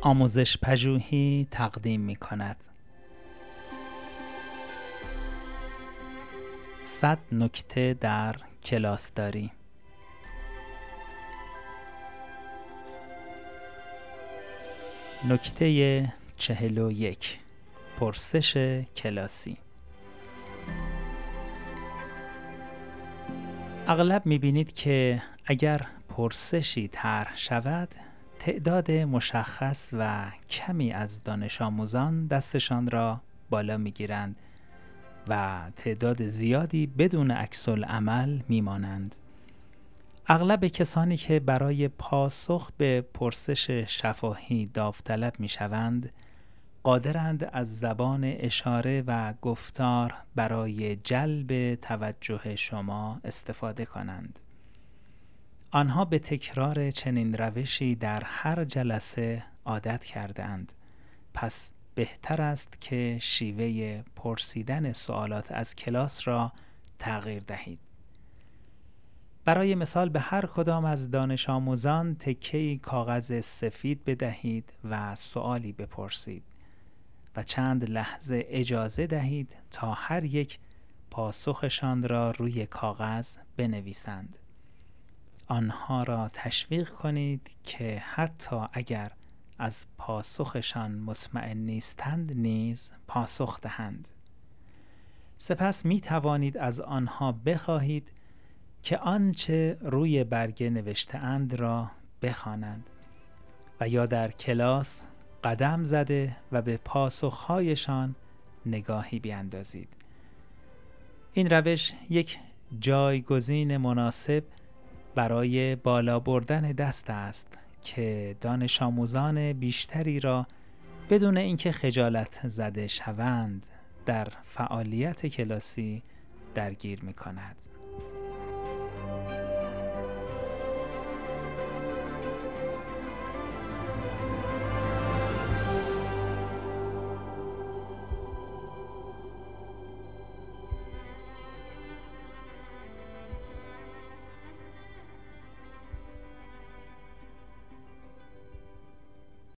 آموزش پژوهی تقدیم می کند. صد نکته در کلاسداری نکته چهل و یک. پرسش کلاسی. اغلب می بینید که اگر پرسشی طرح شود تعداد مشخص و کمی از دانش آموزان دستشان را بالا می گیرند و تعداد زیادی بدون عکس عمل می مانند. اغلب کسانی که برای پاسخ به پرسش شفاهی داوطلب می شوند قادرند از زبان اشاره و گفتار برای جلب توجه شما استفاده کنند. آنها به تکرار چنین روشی در هر جلسه عادت کردند پس بهتر است که شیوه پرسیدن سوالات از کلاس را تغییر دهید. برای مثال به هر کدام از دانش آموزان تکهی کاغذ سفید بدهید و سوالی بپرسید و چند لحظه اجازه دهید تا هر یک پاسخشان را روی کاغذ بنویسند. آنها را تشویق کنید که حتی اگر از پاسخشان مطمئن نیستند نیز پاسخ دهند. سپس می توانید از آنها بخواهید که آنچه روی برگه نوشته اند را بخوانند و یا در کلاس قدم زده و به پاسخهایشان نگاهی بیاندازید این روش یک جایگزین مناسب برای بالا بردن دست است که دانش آموزان بیشتری را بدون اینکه خجالت زده شوند در فعالیت کلاسی درگیر می کند.